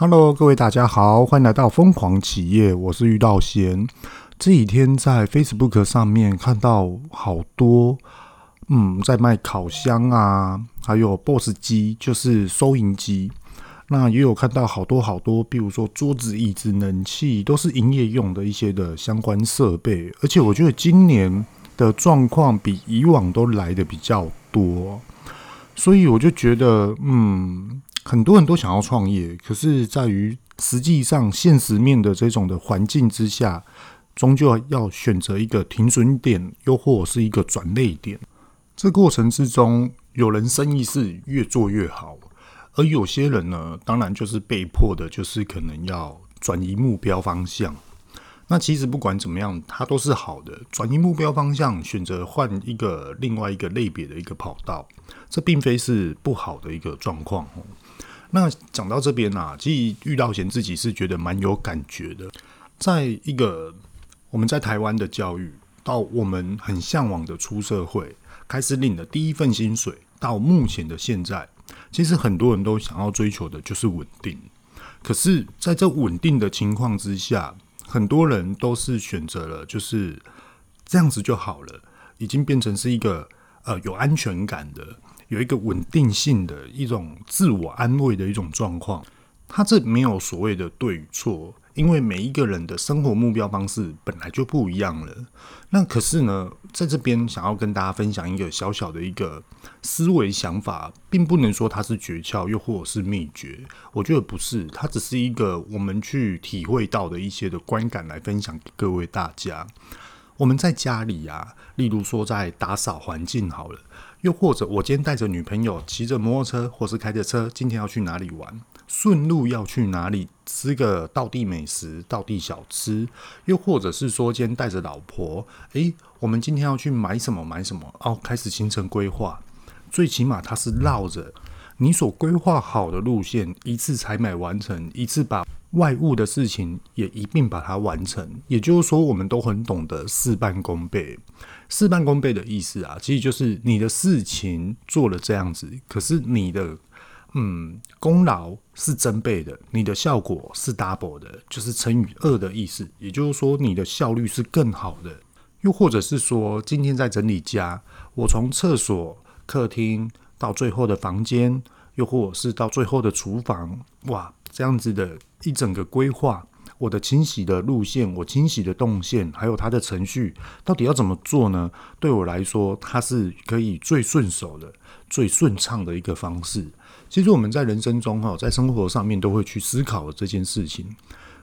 Hello，各位大家好，欢迎来到疯狂企业，我是玉道贤。这几天在 Facebook 上面看到好多，嗯，在卖烤箱啊，还有 BOSS 机，就是收银机。那也有看到好多好多，比如说桌子、椅子、冷气，都是营业用的一些的相关设备。而且我觉得今年的状况比以往都来得比较多，所以我就觉得，嗯。很多人都想要创业，可是在于实际上现实面的这种的环境之下，终究要选择一个停损点，又或者是一个转类点。这过程之中，有人生意是越做越好，而有些人呢，当然就是被迫的，就是可能要转移目标方向。那其实不管怎么样，它都是好的。转移目标方向，选择换一个另外一个类别的一个跑道，这并非是不好的一个状况。那讲到这边啊，其实遇到贤自己是觉得蛮有感觉的。在一个我们在台湾的教育，到我们很向往的出社会，开始领的第一份薪水，到目前的现在，其实很多人都想要追求的就是稳定。可是，在这稳定的情况之下，很多人都是选择了就是这样子就好了，已经变成是一个呃有安全感的。有一个稳定性的一种自我安慰的一种状况，他这没有所谓的对与错，因为每一个人的生活目标方式本来就不一样了。那可是呢，在这边想要跟大家分享一个小小的一个思维想法，并不能说它是诀窍，又或者是秘诀。我觉得不是，它只是一个我们去体会到的一些的观感来分享给各位大家。我们在家里啊，例如说在打扫环境好了。又或者，我今天带着女朋友骑着摩托车，或是开着车，今天要去哪里玩？顺路要去哪里吃个道地美食、道地小吃？又或者是说，今天带着老婆，诶，我们今天要去买什么？买什么？哦，开始行程规划。最起码它是绕着你所规划好的路线，一次采买完成，一次把。外物的事情也一并把它完成，也就是说，我们都很懂得事半功倍。事半功倍的意思啊，其实就是你的事情做了这样子，可是你的嗯功劳是增倍的，你的效果是 double 的，就是乘以二的意思。也就是说，你的效率是更好的。又或者是说，今天在整理家，我从厕所、客厅到最后的房间，又或者是到最后的厨房，哇，这样子的。一整个规划，我的清洗的路线，我清洗的动线，还有它的程序，到底要怎么做呢？对我来说，它是可以最顺手的、最顺畅的一个方式。其实我们在人生中，哈，在生活上面都会去思考这件事情。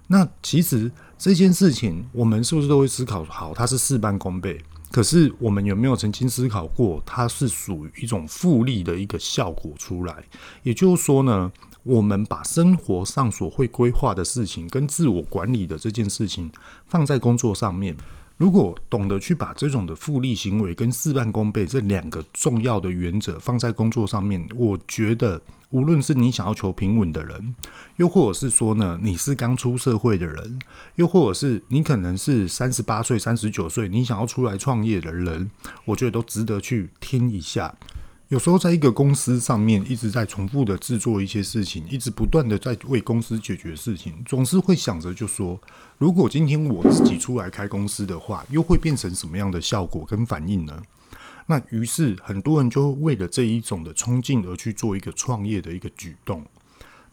那其实这件事情，我们是不是都会思考好？它是事半功倍。可是我们有没有曾经思考过，它是属于一种复利的一个效果出来？也就是说呢，我们把生活上所会规划的事情跟自我管理的这件事情放在工作上面，如果懂得去把这种的复利行为跟事半功倍这两个重要的原则放在工作上面，我觉得无论是你想要求平稳的人，又或者是说呢，你是刚出社会的人，又或者是你可能是三十八岁、三十九岁，你想要出来创业的人，我觉得都值得去听一下。有时候在一个公司上面一直在重复的制作一些事情，一直不断的在为公司解决事情，总是会想着就说，如果今天我自己出来开公司的话，又会变成什么样的效果跟反应呢？那于是很多人就为了这一种的冲劲而去做一个创业的一个举动。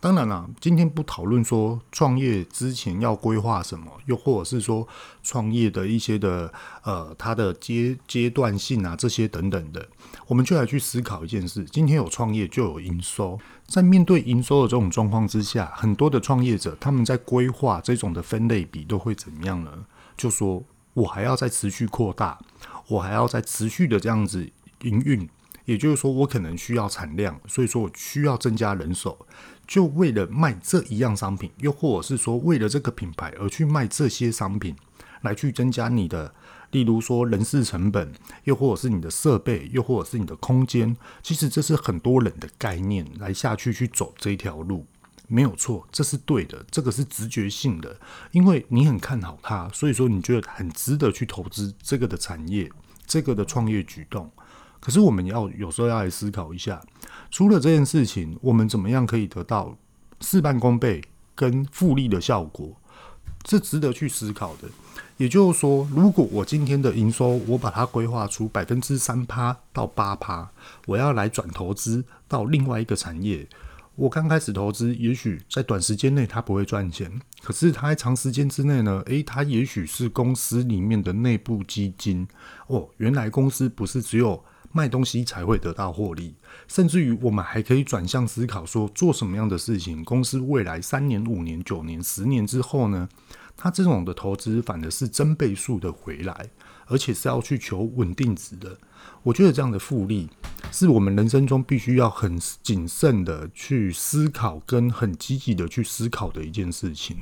当然啦，今天不讨论说创业之前要规划什么，又或者是说创业的一些的呃它的阶阶段性啊这些等等的，我们就来去思考一件事：今天有创业就有营收，在面对营收的这种状况之下，很多的创业者他们在规划这种的分类比都会怎么样呢？就说我还要再持续扩大，我还要再持续的这样子营运。也就是说，我可能需要产量，所以说我需要增加人手，就为了卖这一样商品，又或者是说为了这个品牌而去卖这些商品，来去增加你的，例如说人事成本，又或者是你的设备，又或者是你的空间。其实这是很多人的概念来下去去走这条路，没有错，这是对的，这个是直觉性的，因为你很看好它，所以说你觉得很值得去投资这个的产业，这个的创业举动。可是我们要有时候要来思考一下，除了这件事情，我们怎么样可以得到事半功倍跟复利的效果，是值得去思考的。也就是说，如果我今天的营收我把它规划出百分之三趴到八趴，我要来转投资到另外一个产业。我刚开始投资，也许在短时间内它不会赚钱，可是它在长时间之内呢？诶，它也许是公司里面的内部基金哦。原来公司不是只有卖东西才会得到获利，甚至于我们还可以转向思考说，做什么样的事情，公司未来三年、五年、九年、十年之后呢？它这种的投资反而是真倍数的回来，而且是要去求稳定值的。我觉得这样的复利是我们人生中必须要很谨慎的去思考，跟很积极的去思考的一件事情。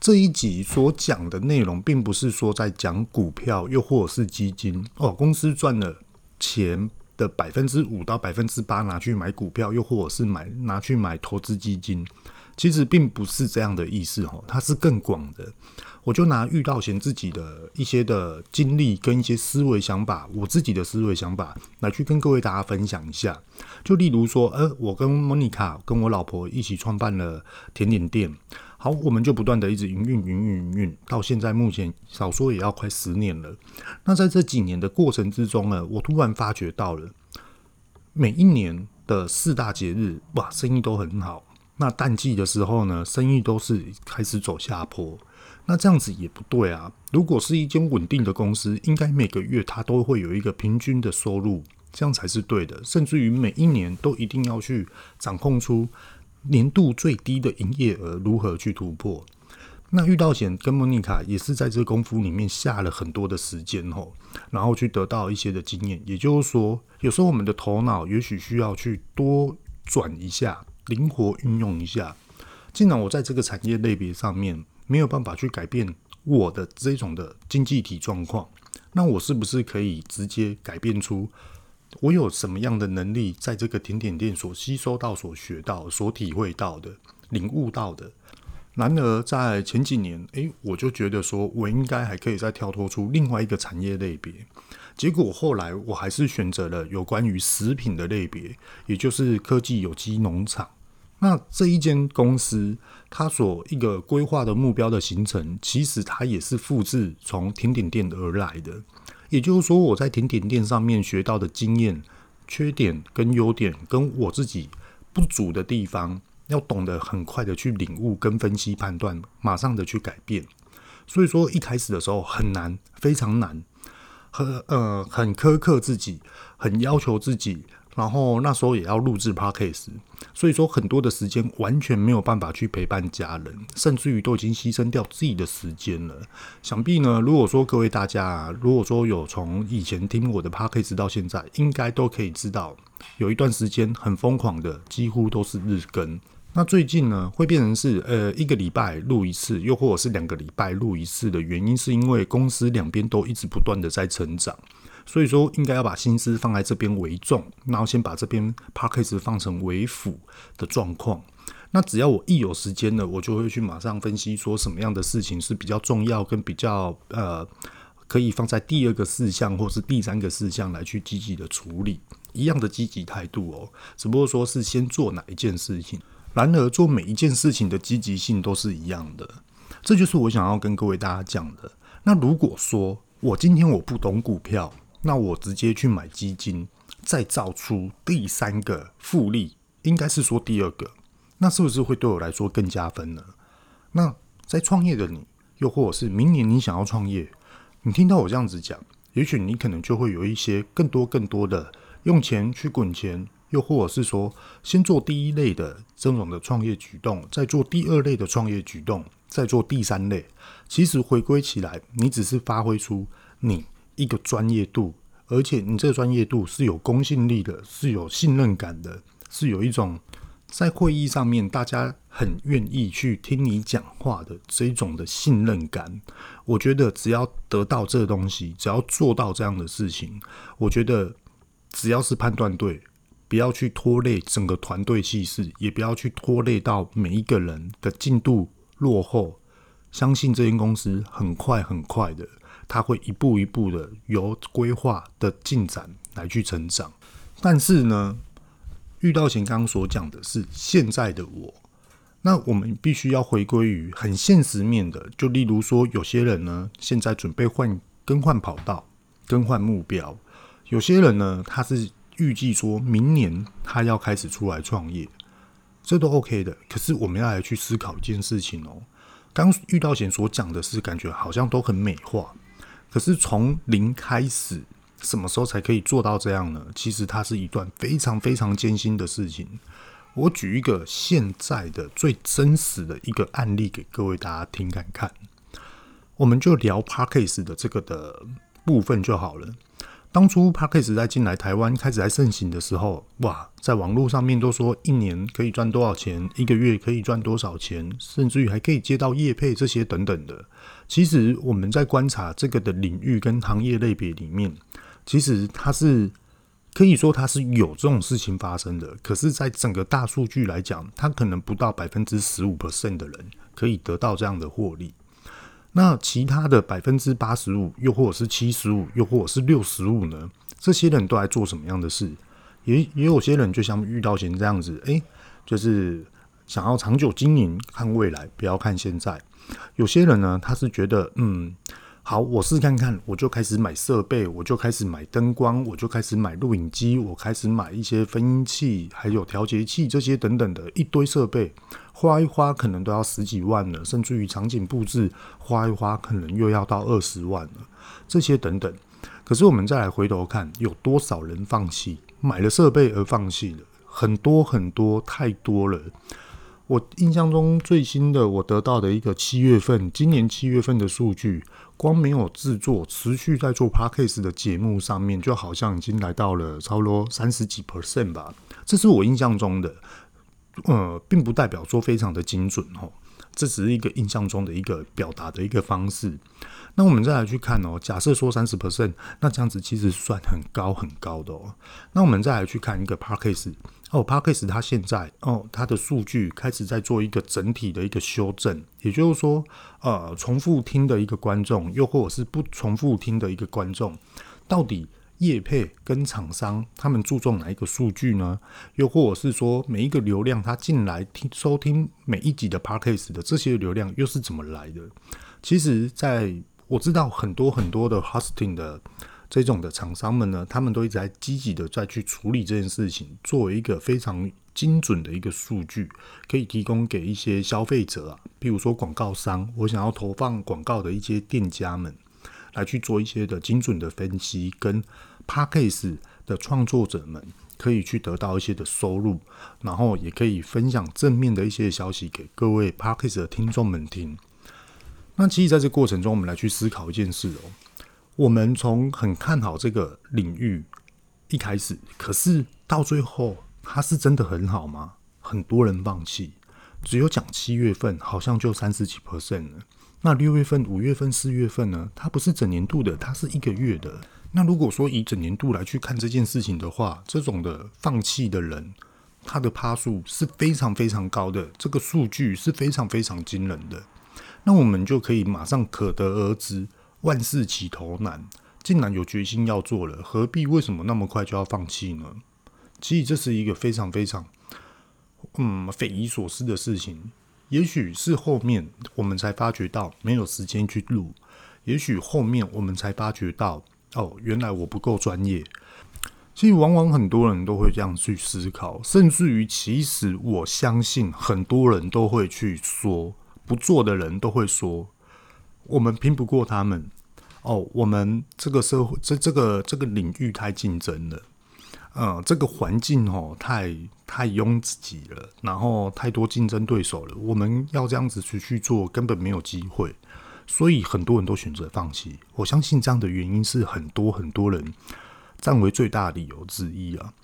这一集所讲的内容，并不是说在讲股票，又或者是基金哦。公司赚了钱的百分之五到百分之八拿去买股票，又或者是买拿去买投资基金。其实并不是这样的意思哦，它是更广的。我就拿遇到贤自己的一些的经历跟一些思维想法，我自己的思维想法来去跟各位大家分享一下。就例如说，呃，我跟莫妮卡跟我老婆一起创办了甜点店，好，我们就不断的一直营运营运营运，到现在目前少说也要快十年了。那在这几年的过程之中呢，我突然发觉到了每一年的四大节日，哇，生意都很好。那淡季的时候呢，生意都是开始走下坡。那这样子也不对啊。如果是一间稳定的公司，应该每个月它都会有一个平均的收入，这样才是对的。甚至于每一年都一定要去掌控出年度最低的营业额，如何去突破。那玉道贤跟莫妮卡也是在这功夫里面下了很多的时间吼，然后去得到一些的经验。也就是说，有时候我们的头脑也许需要去多转一下。灵活运用一下，既然我在这个产业类别上面没有办法去改变我的这种的经济体状况，那我是不是可以直接改变出我有什么样的能力，在这个甜点店所吸收到、所学到、所体会到的、领悟到的？然而在前几年，诶，我就觉得说我应该还可以再跳脱出另外一个产业类别。结果后来我还是选择了有关于食品的类别，也就是科技有机农场。那这一间公司，它所一个规划的目标的形成，其实它也是复制从甜点店而来的。也就是说，我在甜点店上面学到的经验、缺点跟优点，跟我自己不足的地方，要懂得很快的去领悟跟分析判断，马上的去改变。所以说，一开始的时候很难，非常难，很呃很苛刻自己，很要求自己。然后那时候也要录制 Podcast，所以说很多的时间完全没有办法去陪伴家人，甚至于都已经牺牲掉自己的时间了。想必呢，如果说各位大家，如果说有从以前听我的 Podcast 到现在，应该都可以知道，有一段时间很疯狂的，几乎都是日更。那最近呢，会变成是呃一个礼拜录一次，又或者是两个礼拜录一次的原因，是因为公司两边都一直不断的在成长。所以说，应该要把心思放在这边为重，然后先把这边 Podcast 放成为辅的状况。那只要我一有时间呢，我就会去马上分析说什么样的事情是比较重要，跟比较呃可以放在第二个事项或是第三个事项来去积极的处理。一样的积极态度哦，只不过说是先做哪一件事情。然而，做每一件事情的积极性都是一样的。这就是我想要跟各位大家讲的。那如果说我今天我不懂股票，那我直接去买基金，再造出第三个复利，应该是说第二个，那是不是会对我来说更加分呢？那在创业的你，又或者是明年你想要创业，你听到我这样子讲，也许你可能就会有一些更多更多的用钱去滚钱，又或者是说先做第一类的这种的创业举动，再做第二类的创业举动，再做第三类。其实回归起来，你只是发挥出你。一个专业度，而且你这个专业度是有公信力的，是有信任感的，是有一种在会议上面大家很愿意去听你讲话的这种的信任感。我觉得只要得到这个东西，只要做到这样的事情，我觉得只要是判断对，不要去拖累整个团队气势，也不要去拖累到每一个人的进度落后，相信这间公司很快很快的。他会一步一步的由规划的进展来去成长，但是呢，遇到前刚刚所讲的是现在的我，那我们必须要回归于很现实面的，就例如说，有些人呢，现在准备换更换跑道、更换目标；有些人呢，他是预计说明年他要开始出来创业，这都 OK 的。可是我们要来去思考一件事情哦。刚遇到前所讲的是，感觉好像都很美化，可是从零开始，什么时候才可以做到这样呢？其实它是一段非常非常艰辛的事情。我举一个现在的最真实的一个案例给各位大家听看看。我们就聊 p a r k a s e 的这个的部分就好了。当初 Podcast 在进来台湾开始在盛行的时候，哇，在网络上面都说一年可以赚多少钱，一个月可以赚多少钱，甚至于还可以接到业配这些等等的。其实我们在观察这个的领域跟行业类别里面，其实它是可以说它是有这种事情发生的。可是，在整个大数据来讲，它可能不到百分之十五 percent 的人可以得到这样的获利。那其他的百分之八十五，又或者是七十五，又或者是六十五呢？这些人都在做什么样的事？也也有些人就像遇到贤这样子，诶、就是想要长久经营，看未来，不要看现在。有些人呢，他是觉得，嗯。好，我试看看，我就开始买设备，我就开始买灯光，我就开始买录影机，我开始买一些分音器，还有调节器这些等等的一堆设备，花一花可能都要十几万了，甚至于场景布置花一花可能又要到二十万了，这些等等。可是我们再来回头看，有多少人放弃买了设备而放弃了？很多很多，太多了。我印象中最新的，我得到的一个七月份，今年七月份的数据，光没有制作，持续在做 Podcast 的节目上面，就好像已经来到了差不多三十几 percent 吧。这是我印象中的，呃，并不代表说非常的精准哦，这只是一个印象中的一个表达的一个方式。那我们再来去看哦，假设说三十 percent，那这样子其实算很高很高的哦。那我们再来去看一个 Parkes。哦，Parkes 它现在哦，它的数据开始在做一个整体的一个修正，也就是说，呃，重复听的一个观众，又或者是不重复听的一个观众，到底业配跟厂商他们注重哪一个数据呢？又或者是说，每一个流量它进来听收听每一集的 Podcast 的这些流量又是怎么来的？其实，在我知道很多很多的 Hosting 的。这种的厂商们呢，他们都一直在积极的在去处理这件事情，作为一个非常精准的一个数据，可以提供给一些消费者啊，比如说广告商，我想要投放广告的一些店家们，来去做一些的精准的分析，跟 Podcast 的创作者们可以去得到一些的收入，然后也可以分享正面的一些消息给各位 Podcast 的听众们听。那其实在这过程中，我们来去思考一件事哦。我们从很看好这个领域一开始，可是到最后，它是真的很好吗？很多人放弃，只有讲七月份好像就三十几 percent 了。那六月份、五月份、四月份呢？它不是整年度的，它是一个月的。那如果说以整年度来去看这件事情的话，这种的放弃的人，他的趴数是非常非常高的，这个数据是非常非常惊人的。那我们就可以马上可得而知。万事起头难，既然有决心要做了，何必为什么那么快就要放弃呢？其实这是一个非常非常嗯匪夷所思的事情。也许是后面我们才发觉到没有时间去录，也许后面我们才发觉到哦，原来我不够专业。其实往往很多人都会这样去思考，甚至于其实我相信很多人都会去说，不做的人都会说。我们拼不过他们哦，我们这个社会这这个这个领域太竞争了，呃，这个环境哦太太拥挤了，然后太多竞争对手了，我们要这样子去去做根本没有机会，所以很多人都选择放弃。我相信这样的原因是很多很多人占为最大理由之一啊。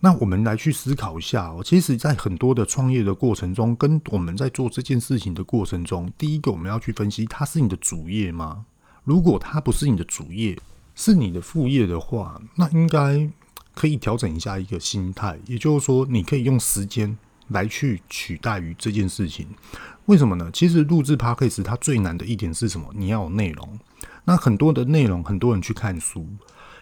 那我们来去思考一下哦，其实，在很多的创业的过程中，跟我们在做这件事情的过程中，第一个我们要去分析，它是你的主业吗？如果它不是你的主业，是你的副业的话，那应该可以调整一下一个心态，也就是说，你可以用时间来去取代于这件事情。为什么呢？其实录制 Podcast 它最难的一点是什么？你要有内容。那很多的内容，很多人去看书。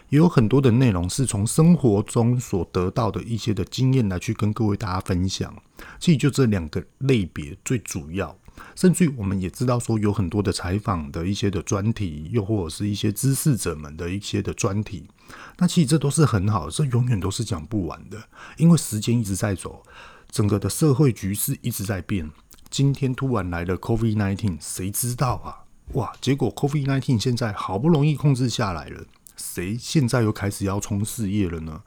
也有很多的内容是从生活中所得到的一些的经验来去跟各位大家分享。其实就这两个类别最主要，甚至于我们也知道说有很多的采访的一些的专题，又或者是一些知识者们的一些的专题。那其实这都是很好，这永远都是讲不完的，因为时间一直在走，整个的社会局势一直在变。今天突然来了 COVID-19，谁知道啊？哇！结果 COVID-19 现在好不容易控制下来了，谁现在又开始要冲事业了呢？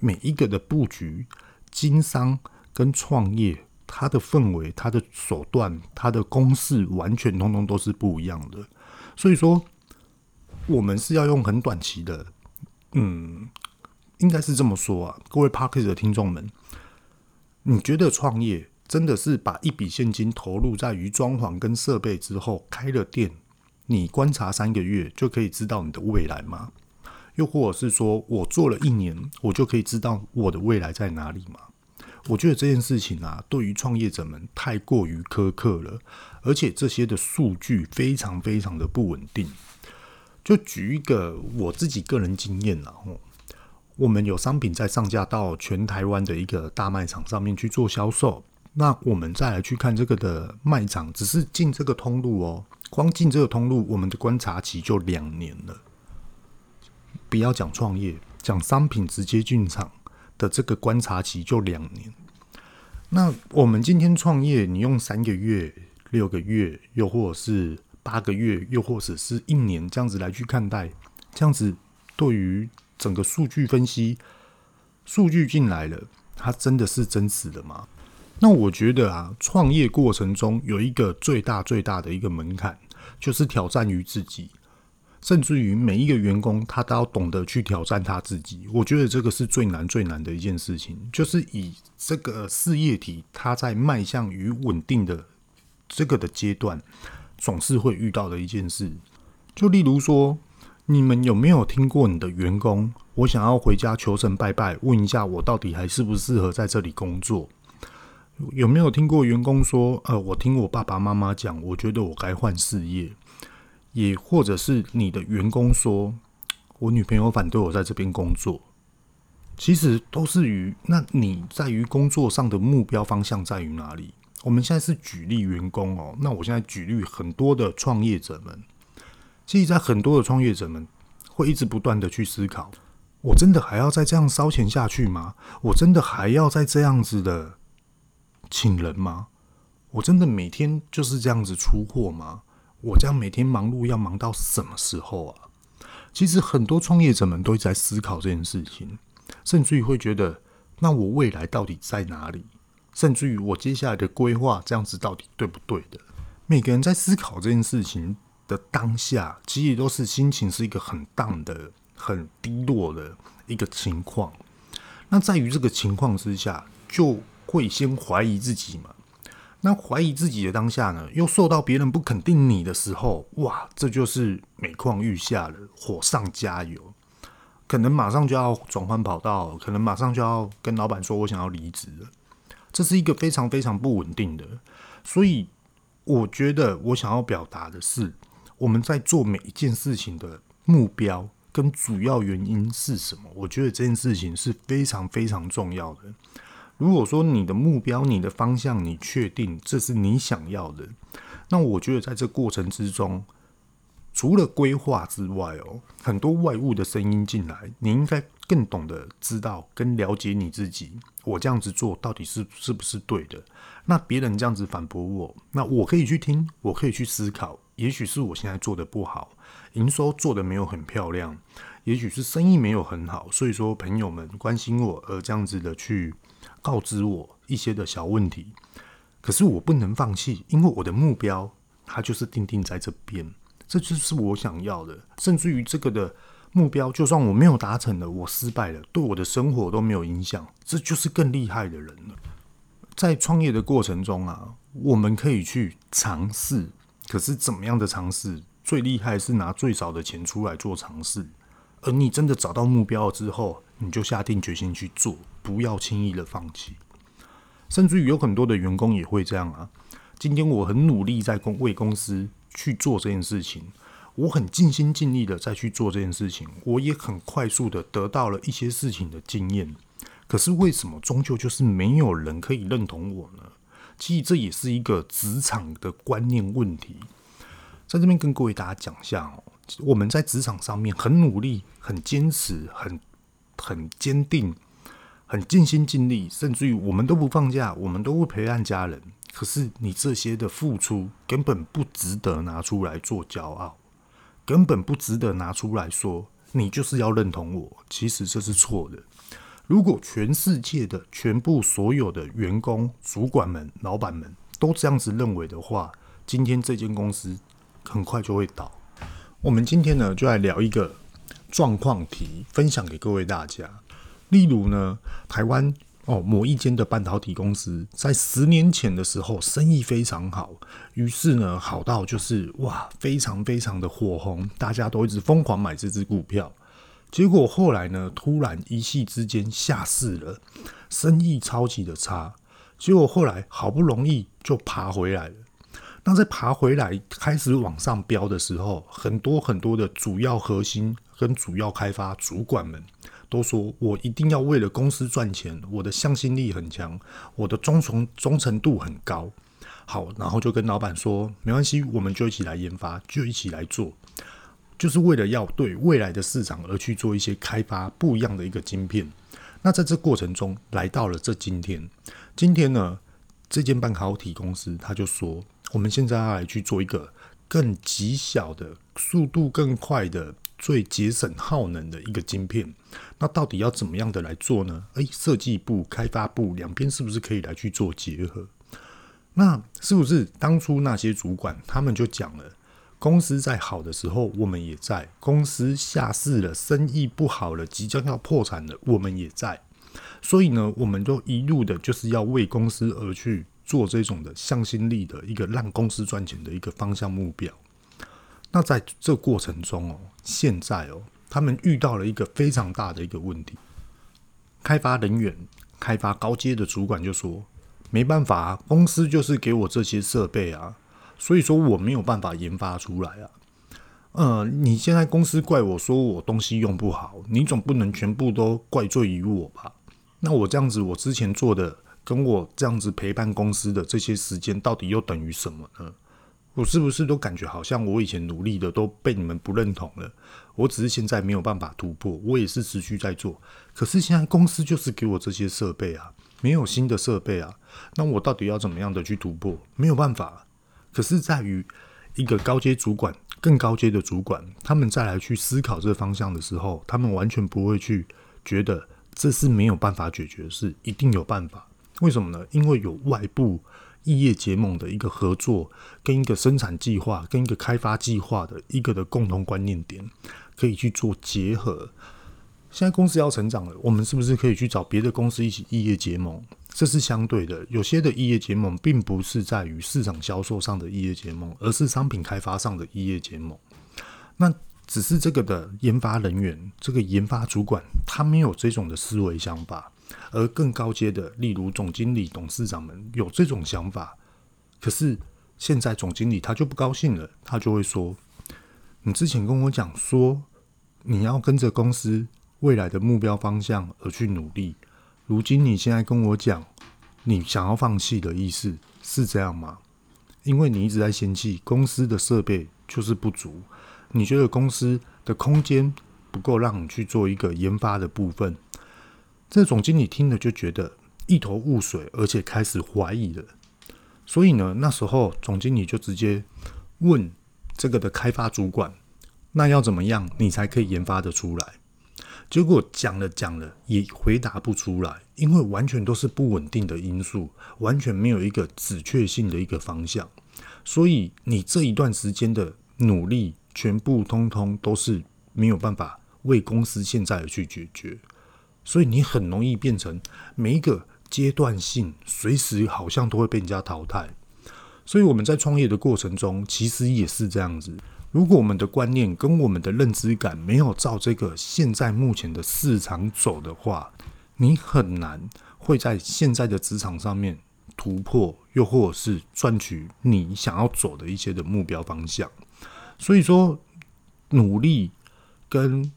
每一个的布局、经商跟创业，它的氛围、它的手段、它的公式，完全通通都是不一样的。所以说，我们是要用很短期的，嗯，应该是这么说啊，各位 Podcast 的听众们，你觉得创业？真的是把一笔现金投入在于装潢跟设备之后，开了店，你观察三个月就可以知道你的未来吗？又或者是说我做了一年，我就可以知道我的未来在哪里吗？我觉得这件事情啊，对于创业者们太过于苛刻了，而且这些的数据非常非常的不稳定。就举一个我自己个人经验啦，我们有商品在上架到全台湾的一个大卖场上面去做销售。那我们再来去看这个的卖场，只是进这个通路哦，光进这个通路，我们的观察期就两年了。不要讲创业，讲商品直接进场的这个观察期就两年。那我们今天创业，你用三个月、六个月，又或者是八个月，又或者是一年这样子来去看待，这样子对于整个数据分析，数据进来了，它真的是真实的吗？那我觉得啊，创业过程中有一个最大最大的一个门槛，就是挑战于自己，甚至于每一个员工他都要懂得去挑战他自己。我觉得这个是最难最难的一件事情，就是以这个事业体它在迈向于稳定的这个的阶段，总是会遇到的一件事。就例如说，你们有没有听过你的员工，我想要回家求神拜拜，问一下我到底还适不适合在这里工作？有没有听过员工说：“呃，我听我爸爸妈妈讲，我觉得我该换事业。”也或者是你的员工说：“我女朋友反对我在这边工作。”其实都是于那你在于工作上的目标方向在于哪里？我们现在是举例员工哦，那我现在举例很多的创业者们。其实，在很多的创业者们会一直不断的去思考：我真的还要再这样烧钱下去吗？我真的还要再这样子的？请人吗？我真的每天就是这样子出货吗？我这样每天忙碌要忙到什么时候啊？其实很多创业者们都在思考这件事情，甚至于会觉得，那我未来到底在哪里？甚至于我接下来的规划这样子到底对不对的？每个人在思考这件事情的当下，其实都是心情是一个很荡的、很低落的一个情况。那在于这个情况之下，就会先怀疑自己嘛？那怀疑自己的当下呢，又受到别人不肯定你的时候，哇，这就是每况愈下了，火上加油，可能马上就要转换跑道，可能马上就要跟老板说我想要离职了。这是一个非常非常不稳定的，所以我觉得我想要表达的是，我们在做每一件事情的目标跟主要原因是什么？我觉得这件事情是非常非常重要的。如果说你的目标、你的方向，你确定这是你想要的，那我觉得在这过程之中，除了规划之外哦，很多外物的声音进来，你应该更懂得知道跟了解你自己。我这样子做到底是是不是对的？那别人这样子反驳我，那我可以去听，我可以去思考。也许是我现在做的不好，营收做的没有很漂亮，也许是生意没有很好，所以说朋友们关心我，而这样子的去。告知我一些的小问题，可是我不能放弃，因为我的目标它就是定定在这边，这就是我想要的。甚至于这个的目标，就算我没有达成了，我失败了，对我的生活都没有影响，这就是更厉害的人了。在创业的过程中啊，我们可以去尝试，可是怎么样的尝试？最厉害是拿最少的钱出来做尝试，而你真的找到目标之后，你就下定决心去做。不要轻易的放弃，甚至于有很多的员工也会这样啊。今天我很努力在公为公司去做这件事情，我很尽心尽力的再去做这件事情，我也很快速的得到了一些事情的经验。可是为什么终究就是没有人可以认同我呢？其实这也是一个职场的观念问题。在这边跟各位大家讲一下哦，我们在职场上面很努力、很坚持、很很坚定、很尽心尽力，甚至于我们都不放假，我们都会陪伴家人。可是你这些的付出根本不值得拿出来做骄傲，根本不值得拿出来说你就是要认同我。其实这是错的。如果全世界的全部所有的员工、主管们、老板们都这样子认为的话，今天这间公司很快就会倒。我们今天呢，就来聊一个状况题，分享给各位大家。例如呢，台湾。哦，某一间的半导体公司在十年前的时候生意非常好，于是呢，好到就是哇，非常非常的火红，大家都一直疯狂买这只股票。结果后来呢，突然一夕之间下市了，生意超级的差。结果后来好不容易就爬回来了。那在爬回来开始往上飙的时候，很多很多的主要核心跟主要开发主管们。都说我一定要为了公司赚钱，我的向心力很强，我的忠诚忠诚度很高。好，然后就跟老板说，没关系，我们就一起来研发，就一起来做，就是为了要对未来的市场而去做一些开发不一样的一个晶片。那在这过程中，来到了这今天，今天呢，这间半导体公司他就说，我们现在要来去做一个更极小的、速度更快的。最节省耗能的一个晶片，那到底要怎么样的来做呢？诶、设计部、开发部两边是不是可以来去做结合？那是不是当初那些主管他们就讲了，公司在好的时候我们也在，公司下市了，生意不好了，即将要破产了，我们也在。所以呢，我们都一路的就是要为公司而去做这种的向心力的一个让公司赚钱的一个方向目标。那在这过程中哦，现在哦，他们遇到了一个非常大的一个问题。开发人员、开发高阶的主管就说：“没办法啊，公司就是给我这些设备啊，所以说我没有办法研发出来啊。呃，你现在公司怪我说我东西用不好，你总不能全部都怪罪于我吧？那我这样子，我之前做的跟我这样子陪伴公司的这些时间，到底又等于什么呢？”我是不是都感觉好像我以前努力的都被你们不认同了？我只是现在没有办法突破，我也是持续在做。可是现在公司就是给我这些设备啊，没有新的设备啊，那我到底要怎么样的去突破？没有办法。可是在于一个高阶主管、更高阶的主管，他们再来去思考这方向的时候，他们完全不会去觉得这是没有办法解决的事，一定有办法。为什么呢？因为有外部。异业结盟的一个合作，跟一个生产计划，跟一个开发计划的一个的共同观念点，可以去做结合。现在公司要成长了，我们是不是可以去找别的公司一起异业结盟？这是相对的。有些的异业结盟，并不是在于市场销售上的异业结盟，而是商品开发上的异业结盟。那只是这个的研发人员，这个研发主管，他没有这种的思维想法。而更高阶的，例如总经理、董事长们有这种想法，可是现在总经理他就不高兴了，他就会说：“你之前跟我讲说你要跟着公司未来的目标方向而去努力，如今你现在跟我讲你想要放弃的意思是这样吗？因为你一直在嫌弃公司的设备就是不足，你觉得公司的空间不够让你去做一个研发的部分。”这总经理听了就觉得一头雾水，而且开始怀疑了。所以呢，那时候总经理就直接问这个的开发主管：“那要怎么样你才可以研发得出来？”结果讲了讲了也回答不出来，因为完全都是不稳定的因素，完全没有一个指确性的一个方向。所以你这一段时间的努力，全部通通都是没有办法为公司现在而去解决。所以你很容易变成每一个阶段性，随时好像都会被人家淘汰。所以我们在创业的过程中，其实也是这样子。如果我们的观念跟我们的认知感没有照这个现在目前的市场走的话，你很难会在现在的职场上面突破，又或者是赚取你想要走的一些的目标方向。所以说，努力跟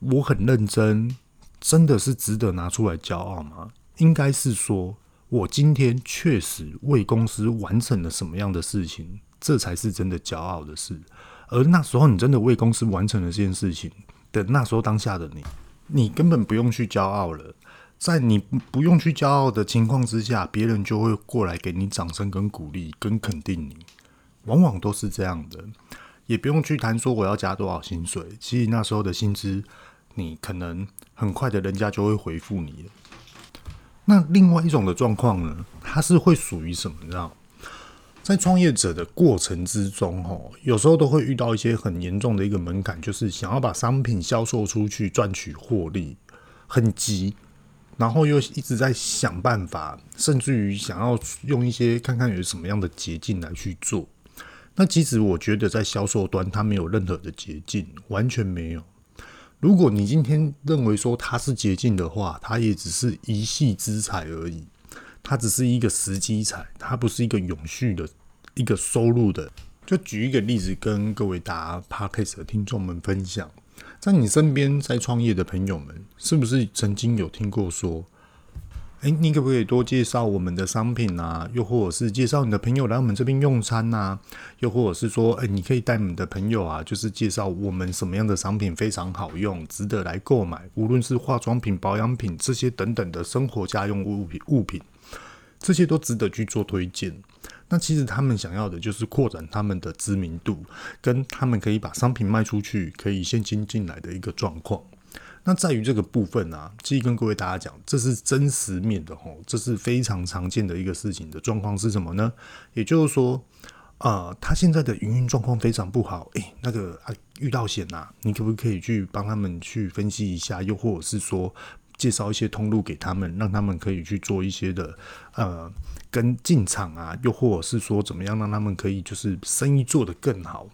我很认真，真的是值得拿出来骄傲吗？应该是说，我今天确实为公司完成了什么样的事情，这才是真的骄傲的事。而那时候，你真的为公司完成了这件事情的那时候，当下的你，你根本不用去骄傲了。在你不用去骄傲的情况之下，别人就会过来给你掌声、跟鼓励、跟肯定你，往往都是这样的。也不用去谈说我要加多少薪水，其实那时候的薪资，你可能很快的，人家就会回复你了。那另外一种的状况呢，它是会属于什么？你知道，在创业者的过程之中，哦，有时候都会遇到一些很严重的一个门槛，就是想要把商品销售出去，赚取获利，很急。然后又一直在想办法，甚至于想要用一些看看有什么样的捷径来去做。那其实我觉得在销售端，它没有任何的捷径，完全没有。如果你今天认为说它是捷径的话，它也只是一系之财而已，它只是一个时机财，它不是一个永续的一个收入的。就举一个例子，跟各位打 Podcast 的听众们分享。在你身边在创业的朋友们，是不是曾经有听过说，诶，你可不可以多介绍我们的商品啊？又或者是介绍你的朋友来我们这边用餐啊？又或者是说，诶，你可以带你的朋友啊，就是介绍我们什么样的商品非常好用，值得来购买。无论是化妆品、保养品这些等等的生活家用物品物品，这些都值得去做推荐。那其实他们想要的就是扩展他们的知名度，跟他们可以把商品卖出去，可以现金进来的一个状况。那在于这个部分啊，其实跟各位大家讲，这是真实面的吼，这是非常常见的一个事情的状况是什么呢？也就是说，呃，他现在的营运状况非常不好，诶，那个啊遇到险呐，你可不可以去帮他们去分析一下？又或者是说，介绍一些通路给他们，让他们可以去做一些的呃。跟进场啊，又或者是说怎么样让他们可以就是生意做得更好。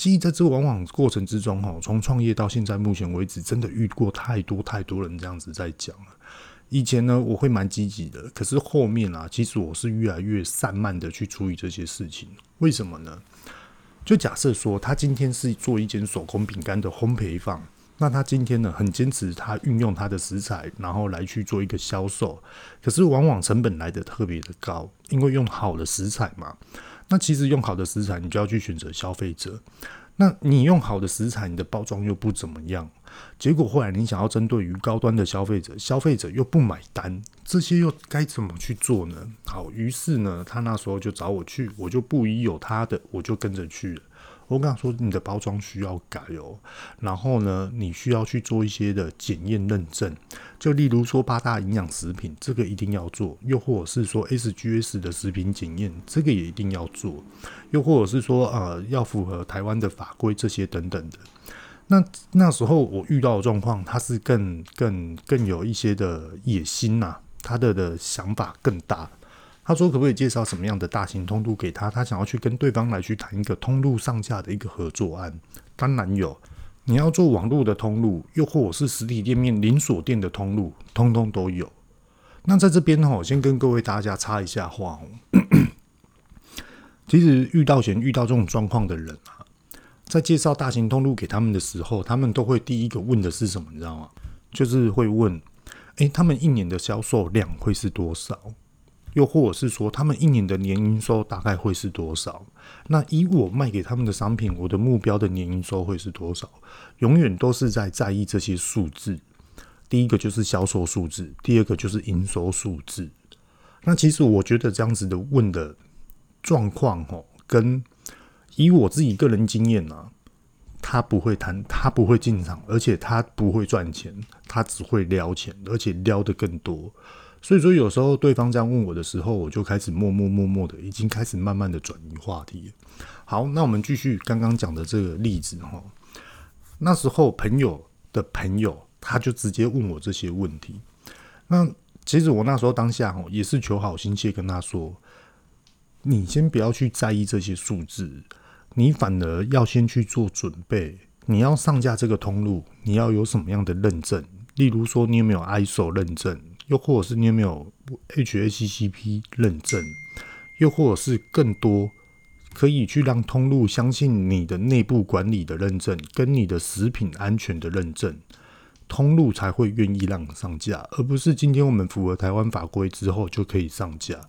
其实在这往往过程之中，哈，从创业到现在目前为止，真的遇过太多太多人这样子在讲了。以前呢，我会蛮积极的，可是后面啊，其实我是越来越散漫的去处理这些事情。为什么呢？就假设说，他今天是做一间手工饼干的烘焙坊。那他今天呢，很坚持，他运用他的食材，然后来去做一个销售，可是往往成本来得特别的高，因为用好的食材嘛。那其实用好的食材，你就要去选择消费者。那你用好的食材，你的包装又不怎么样，结果后来你想要针对于高端的消费者，消费者又不买单，这些又该怎么去做呢？好，于是呢，他那时候就找我去，我就不疑有他的，我就跟着去了。我跟他说，你的包装需要改哦，然后呢，你需要去做一些的检验认证，就例如说八大营养食品，这个一定要做；又或者是说 SGS 的食品检验，这个也一定要做；又或者是说呃，要符合台湾的法规这些等等的。那那时候我遇到的状况，他是更更更有一些的野心呐、他的的想法更大。他说：“可不可以介绍什么样的大型通路给他？他想要去跟对方来去谈一个通路上架的一个合作案。当然有，你要做网络的通路，又或者是实体店面连锁店的通路，通通都有。那在这边呢，我先跟各位大家插一下话哦。其实遇到前遇到这种状况的人啊，在介绍大型通路给他们的时候，他们都会第一个问的是什么？你知道吗？就是会问：诶，他们一年的销售量会是多少？”又或者是说，他们一年的年营收大概会是多少？那以我卖给他们的商品，我的目标的年营收会是多少？永远都是在在意这些数字。第一个就是销售数字，第二个就是营收数字。那其实我觉得这样子的问的状况，哦，跟以我自己个人经验啊，他不会谈，他不会进场，而且他不会赚钱，他只会撩钱，而且撩得更多。所以说，有时候对方这样问我的时候，我就开始默默默默的，已经开始慢慢的转移话题。好，那我们继续刚刚讲的这个例子哈。那时候朋友的朋友，他就直接问我这些问题。那其实我那时候当下哈，也是求好心切跟他说：“你先不要去在意这些数字，你反而要先去做准备。你要上架这个通路，你要有什么样的认证？例如说，你有没有 ISO 认证？”又或者是你有没有 HACCP 认证？又或者是更多可以去让通路相信你的内部管理的认证，跟你的食品安全的认证，通路才会愿意让上架，而不是今天我们符合台湾法规之后就可以上架。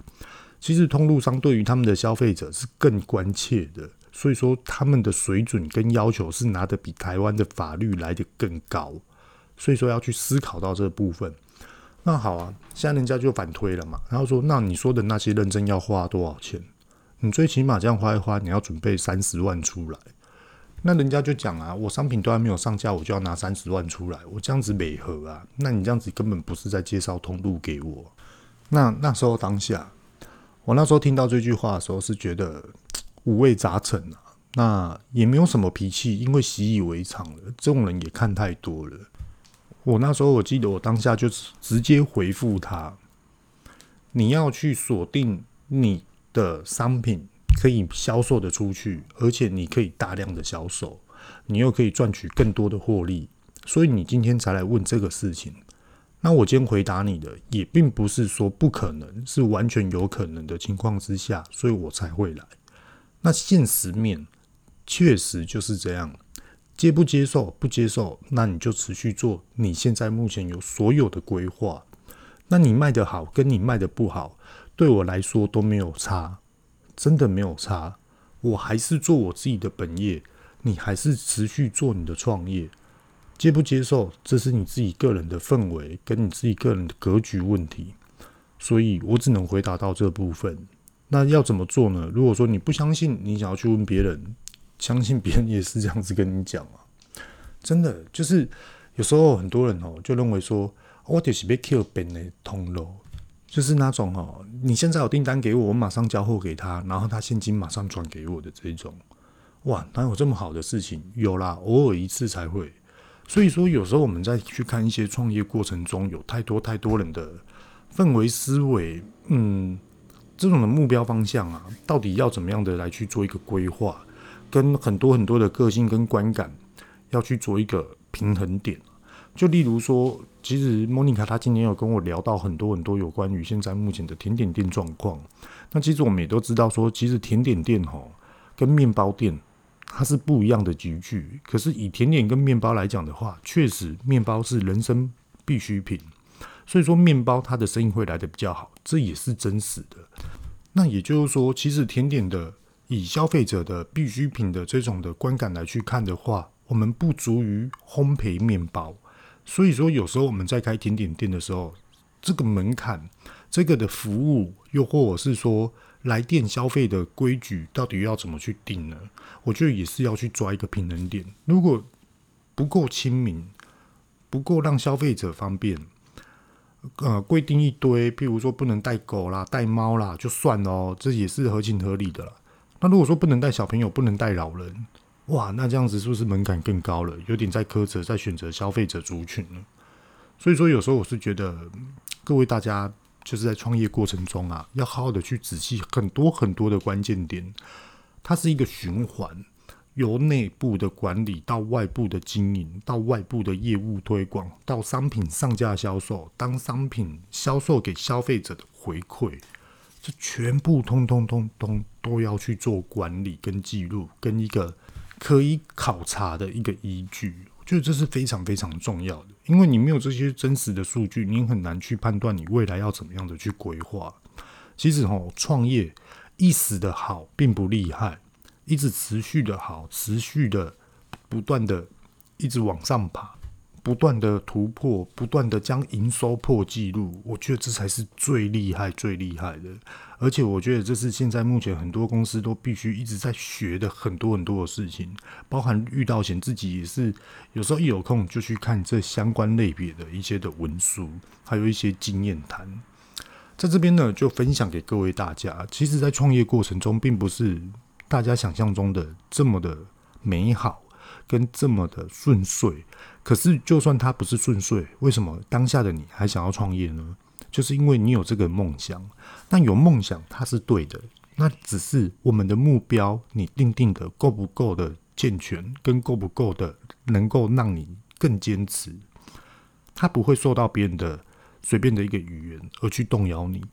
其实通路商对于他们的消费者是更关切的，所以说他们的水准跟要求是拿得比台湾的法律来得更高，所以说要去思考到这部分。那好啊，现在人家就反推了嘛，然后说，那你说的那些认证要花多少钱？你最起码这样花一花，你要准备三十万出来。那人家就讲啊，我商品都还没有上架，我就要拿三十万出来，我这样子美合啊？那你这样子根本不是在介绍通路给我。那那时候当下，我那时候听到这句话的时候，是觉得五味杂陈啊。那也没有什么脾气，因为习以为常了。这种人也看太多了。我那时候我记得，我当下就直接回复他：你要去锁定你。的商品可以销售的出去，而且你可以大量的销售，你又可以赚取更多的获利，所以你今天才来问这个事情。那我今天回答你的也并不是说不可能，是完全有可能的情况之下，所以我才会来。那现实面确实就是这样，接不接受？不接受，那你就持续做你现在目前有所有的规划。那你卖得好，跟你卖得不好。对我来说都没有差，真的没有差。我还是做我自己的本业，你还是持续做你的创业。接不接受，这是你自己个人的氛围跟你自己个人的格局问题。所以我只能回答到这部分。那要怎么做呢？如果说你不相信，你想要去问别人，相信别人也是这样子跟你讲啊。真的就是有时候很多人哦，就认为说，我就是要 kill 别人通路。就是那种哦，你现在有订单给我，我马上交货给他，然后他现金马上转给我的这种，哇，哪有这么好的事情？有啦，偶尔一次才会。所以说，有时候我们在去看一些创业过程中，有太多太多人的氛围思维，嗯，这种的目标方向啊，到底要怎么样的来去做一个规划，跟很多很多的个性跟观感，要去做一个平衡点。就例如说，其实莫妮卡她今天有跟我聊到很多很多有关于现在目前的甜点店状况。那其实我们也都知道说，其实甜点店吼跟面包店它是不一样的集聚。可是以甜点跟面包来讲的话，确实面包是人生必需品，所以说面包它的生意会来的比较好，这也是真实的。那也就是说，其实甜点的以消费者的必需品的这种的观感来去看的话，我们不足于烘焙面包。所以说，有时候我们在开甜点店的时候，这个门槛、这个的服务，又或者是说来店消费的规矩，到底要怎么去定呢？我觉得也是要去抓一个平衡点。如果不够亲民，不够让消费者方便，呃，规定一堆，譬如说不能带狗啦、带猫啦，就算哦，这也是合情合理的啦。那如果说不能带小朋友、不能带老人，哇，那这样子是不是门槛更高了？有点在苛责，在选择消费者族群了。所以说，有时候我是觉得，各位大家就是在创业过程中啊，要好好的去仔细很多很多的关键点。它是一个循环，由内部的管理到外部的经营，到外部的业务推广，到商品上架销售，当商品销售给消费者的回馈，这全部通通通通都要去做管理跟记录，跟一个。可以考察的一个依据，我觉得这是非常非常重要的，因为你没有这些真实的数据，你很难去判断你未来要怎么样的去规划。其实哦，创业一时的好并不厉害，一直持续的好，持续的不断的一直往上爬。不断的突破，不断的将营收破纪录，我觉得这才是最厉害、最厉害的。而且，我觉得这是现在目前很多公司都必须一直在学的很多很多的事情，包含遇到险自己也是有时候一有空就去看这相关类别的一些的文书，还有一些经验谈。在这边呢，就分享给各位大家。其实，在创业过程中，并不是大家想象中的这么的美好。跟这么的顺遂，可是就算它不是顺遂，为什么当下的你还想要创业呢？就是因为你有这个梦想。但有梦想，它是对的，那只是我们的目标，你定定的够不够的健全，跟够不够的能够让你更坚持，它不会受到别人的随便的一个语言而去动摇你。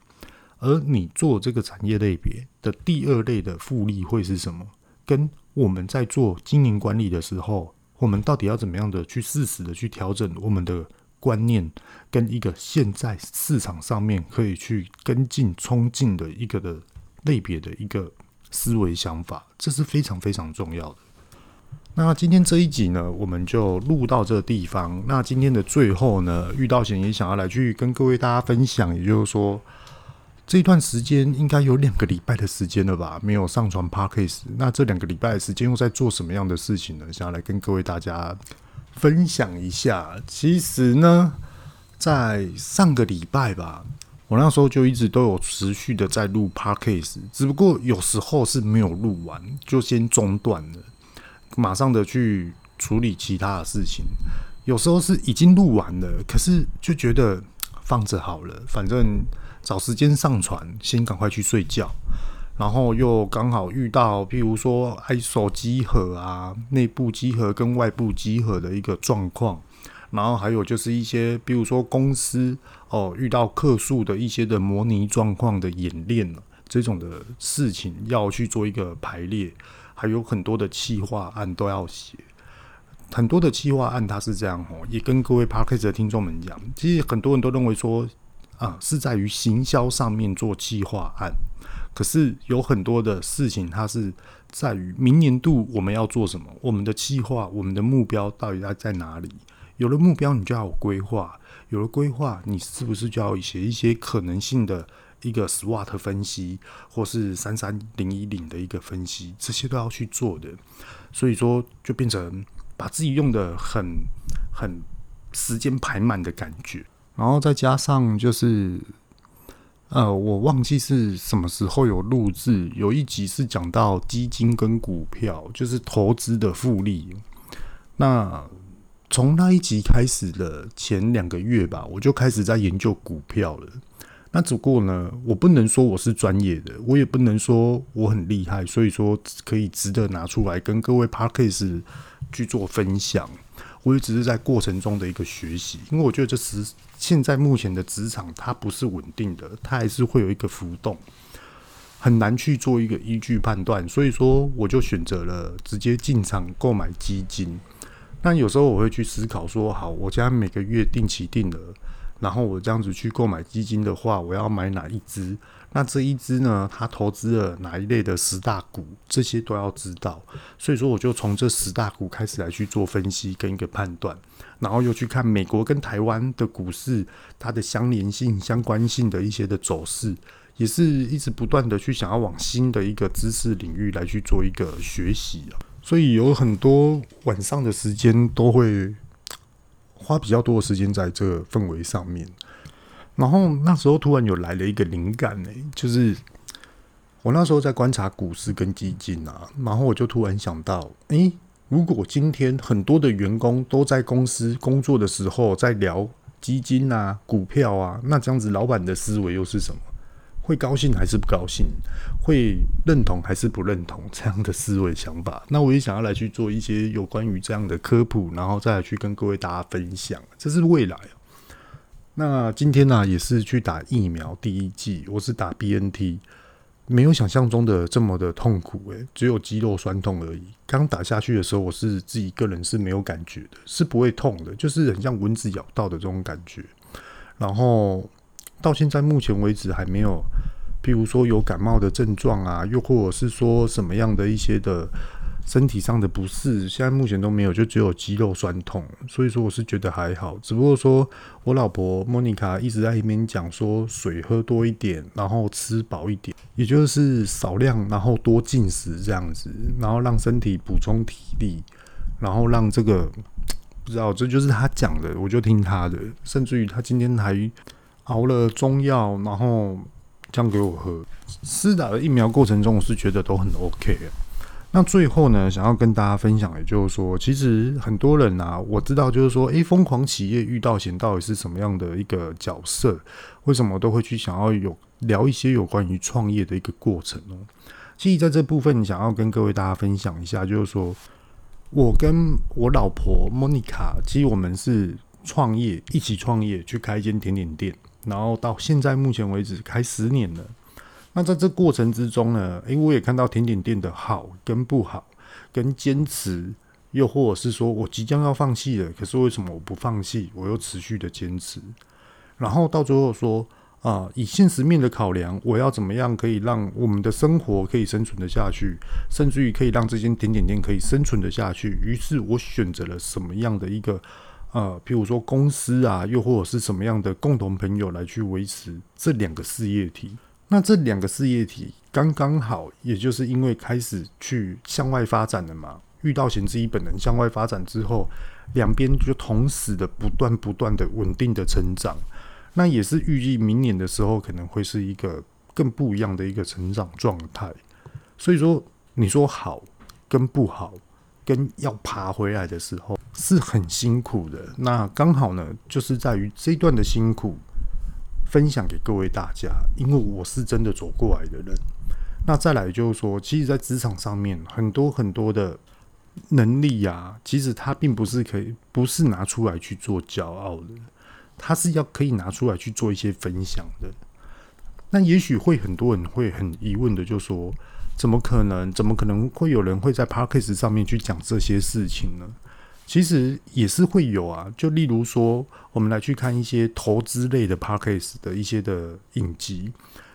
而你做这个产业类别的第二类的复利会是什么？跟我们在做经营管理的时候，我们到底要怎么样的去适时的去调整我们的观念，跟一个现在市场上面可以去跟进冲进的一个的类别的一个思维想法，这是非常非常重要的。那今天这一集呢，我们就录到这个地方。那今天的最后呢，遇到贤也想要来去跟各位大家分享，也就是说，这段时间应该有两个礼拜的时间了吧，没有上传 Podcast。那这两个礼拜的时间又在做什么样的事情呢？想要来跟各位大家分享一下。其实呢，在上个礼拜吧，我那时候就一直都有持续的在录 Podcast，只不过有时候是没有录完，就先中断了。马上的去处理其他的事情，有时候是已经录完了，可是就觉得放着好了，反正找时间上传，先赶快去睡觉。然后又刚好遇到，譬如说 ISO 稽核啊，内部稽核跟外部稽核的一个状况，然后还有就是一些，比如说公司哦遇到客诉的一些的模拟状况的演练这种的事情要去做一个排列。还有很多的企划案都要写，很多的企划案它是这样哦，也跟各位 Podcast 的听众们讲，其实很多人都认为说啊，是在于行销上面做计划案，可是有很多的事情它是在于明年度我们要做什么，我们的计划，我们的目标到底在在哪里？有了目标，你就要有规划，有了规划，你是不是就要写一些可能性的？一个 SWOT 分析，或是三三零一零的一个分析，这些都要去做的。所以说，就变成把自己用的很很时间排满的感觉。然后再加上就是，呃，我忘记是什么时候有录制，有一集是讲到基金跟股票，就是投资的复利。那从那一集开始的前两个月吧，我就开始在研究股票了。那只不过呢，我不能说我是专业的，我也不能说我很厉害，所以说可以值得拿出来跟各位 parkas 去做分享。我也只是在过程中的一个学习，因为我觉得这是现在目前的职场它不是稳定的，它还是会有一个浮动，很难去做一个依据判断。所以说，我就选择了直接进场购买基金。那有时候我会去思考说，好，我将每个月定期定额。然后我这样子去购买基金的话，我要买哪一支？那这一支呢？它投资了哪一类的十大股？这些都要知道。所以说，我就从这十大股开始来去做分析跟一个判断，然后又去看美国跟台湾的股市它的相连性、相关性的一些的走势，也是一直不断的去想要往新的一个知识领域来去做一个学习啊。所以有很多晚上的时间都会。花比较多的时间在这个氛围上面，然后那时候突然有来了一个灵感呢，就是我那时候在观察股市跟基金啊，然后我就突然想到，诶，如果今天很多的员工都在公司工作的时候在聊基金啊、股票啊，那这样子老板的思维又是什么？会高兴还是不高兴？会认同还是不认同这样的思维想法？那我也想要来去做一些有关于这样的科普，然后再去跟各位大家分享。这是未来。那今天呢、也是去打疫苗第一剂，我是打 BNT，没有想象中的这么的痛苦，诶，只有肌肉酸痛而已。刚打下去的时候，我是自己个人是没有感觉的，是不会痛的，就是很像蚊子咬到的这种感觉。然后。到现在目前为止还没有，譬如说有感冒的症状啊，又或者是说什么样的一些的身体上的不适，现在目前都没有，就只有肌肉酸痛。所以说我是觉得还好，只不过说我老婆莫妮卡一直在一边讲说水喝多一点，然后吃饱一点，也就是少量然后多进食这样子，然后让身体补充体力，然后让这个不知道这就是他讲的，我就听他的，甚至于他今天还。熬了中药，然后这样给我喝。施打的疫苗过程中，我是觉得都很 OK。那最后呢，想要跟大家分享，也就是说，其实很多人啊，我知道，就是说，诶，疯狂企业遇到险到底是什么样的一个角色？为什么都会去想要有聊一些有关于创业的一个过程哦？其实在这部分，想要跟各位大家分享一下，就是说我跟我老婆莫妮卡，其实我们是创业，一起创业去开一间甜点店。然后到现在目前为止开十年了。那在这过程之中呢，诶，我也看到甜点店的好跟不好，跟坚持，又或者是说我即将要放弃了，可是为什么我不放弃，我又持续的坚持，然后到最后说啊、以现实面的考量，我要怎么样可以让我们的生活可以生存得下去，甚至于可以让这间甜点店可以生存得下去。于是我选择了什么样的一个呃，譬如说公司啊，又或者是什么样的共同朋友来去维持这两个事业体。那这两个事业体刚刚好，也就是因为开始去向外发展了嘛。遇到贤之一本人向外发展之后，两边就同时的不断不断的稳定的成长。那也是预计明年的时候，可能会是一个更不一样的一个成长状态。所以说，你说好跟不好，跟要爬回来的时候是很辛苦的。那刚好呢，就是在于这一段的辛苦。分享给各位大家，因为我是真的走过来的人。那再来就是说，其实，在职场上面，很多很多的能力啊，其实它并不是可以，不是拿出来去做骄傲的，它是要可以拿出来去做一些分享的。那也许会很多人会很疑问的，就说：怎么可能？怎么可能会有人会在 Podcast 上面去讲这些事情呢？其实也是会有啊，就例如说，我们来去看一些投资类的 Podcast 的一些的影集，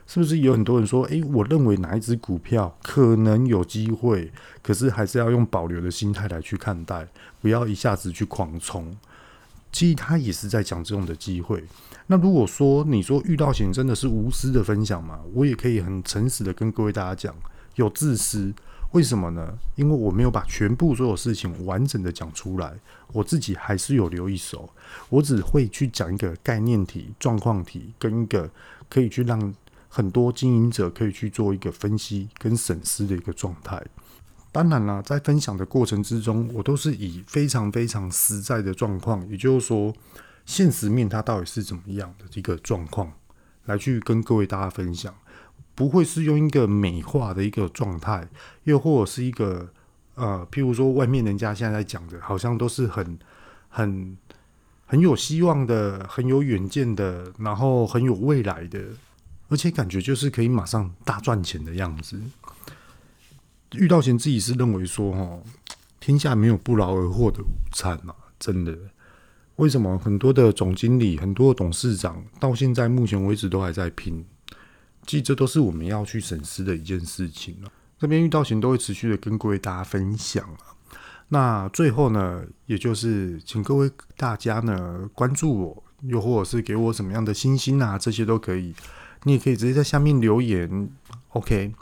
是不是有很多人说，诶，我认为哪一只股票可能有机会，可是还是要用保留的心态来去看待，不要一下子去狂冲。其实他也是在讲这种的机会。那如果说你说遇到险真的是无私的分享嘛，我也可以很诚实的跟各位大家讲，有自私。为什么呢？因为我没有把全部所有事情完整的讲出来，我自己还是有留一手。我只会去讲一个概念题、状况题，跟一个可以去让很多经营者可以去做一个分析跟审视的一个状态。当然啦，在分享的过程之中，我都是以非常非常实在的状况，也就是说，现实面它到底是怎么样的一个状况，来去跟各位大家分享。不会是用一个美化的一个状态，又或者是一个呃，譬如说外面人家现在讲的，好像都是很很很有希望的，很有远见的，然后很有未来的，而且感觉就是可以马上大赚钱的样子。遇到前自己是认为说，哦，天下没有不劳而获的午餐嘛，真的。为什么很多的总经理、很多的董事长到现在目前为止都还在拼？其实这都是我们要去审视的一件事情了。这边遇到贤都会持续的跟各位大家分享。那最后呢，也就是请各位大家呢关注我，又或者是给我什么样的星星啊，这些都可以。你也可以直接在下面留言。OK，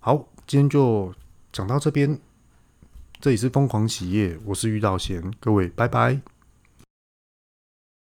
好，今天就讲到这边。这里是疯狂企业，我是遇到贤，各位拜拜。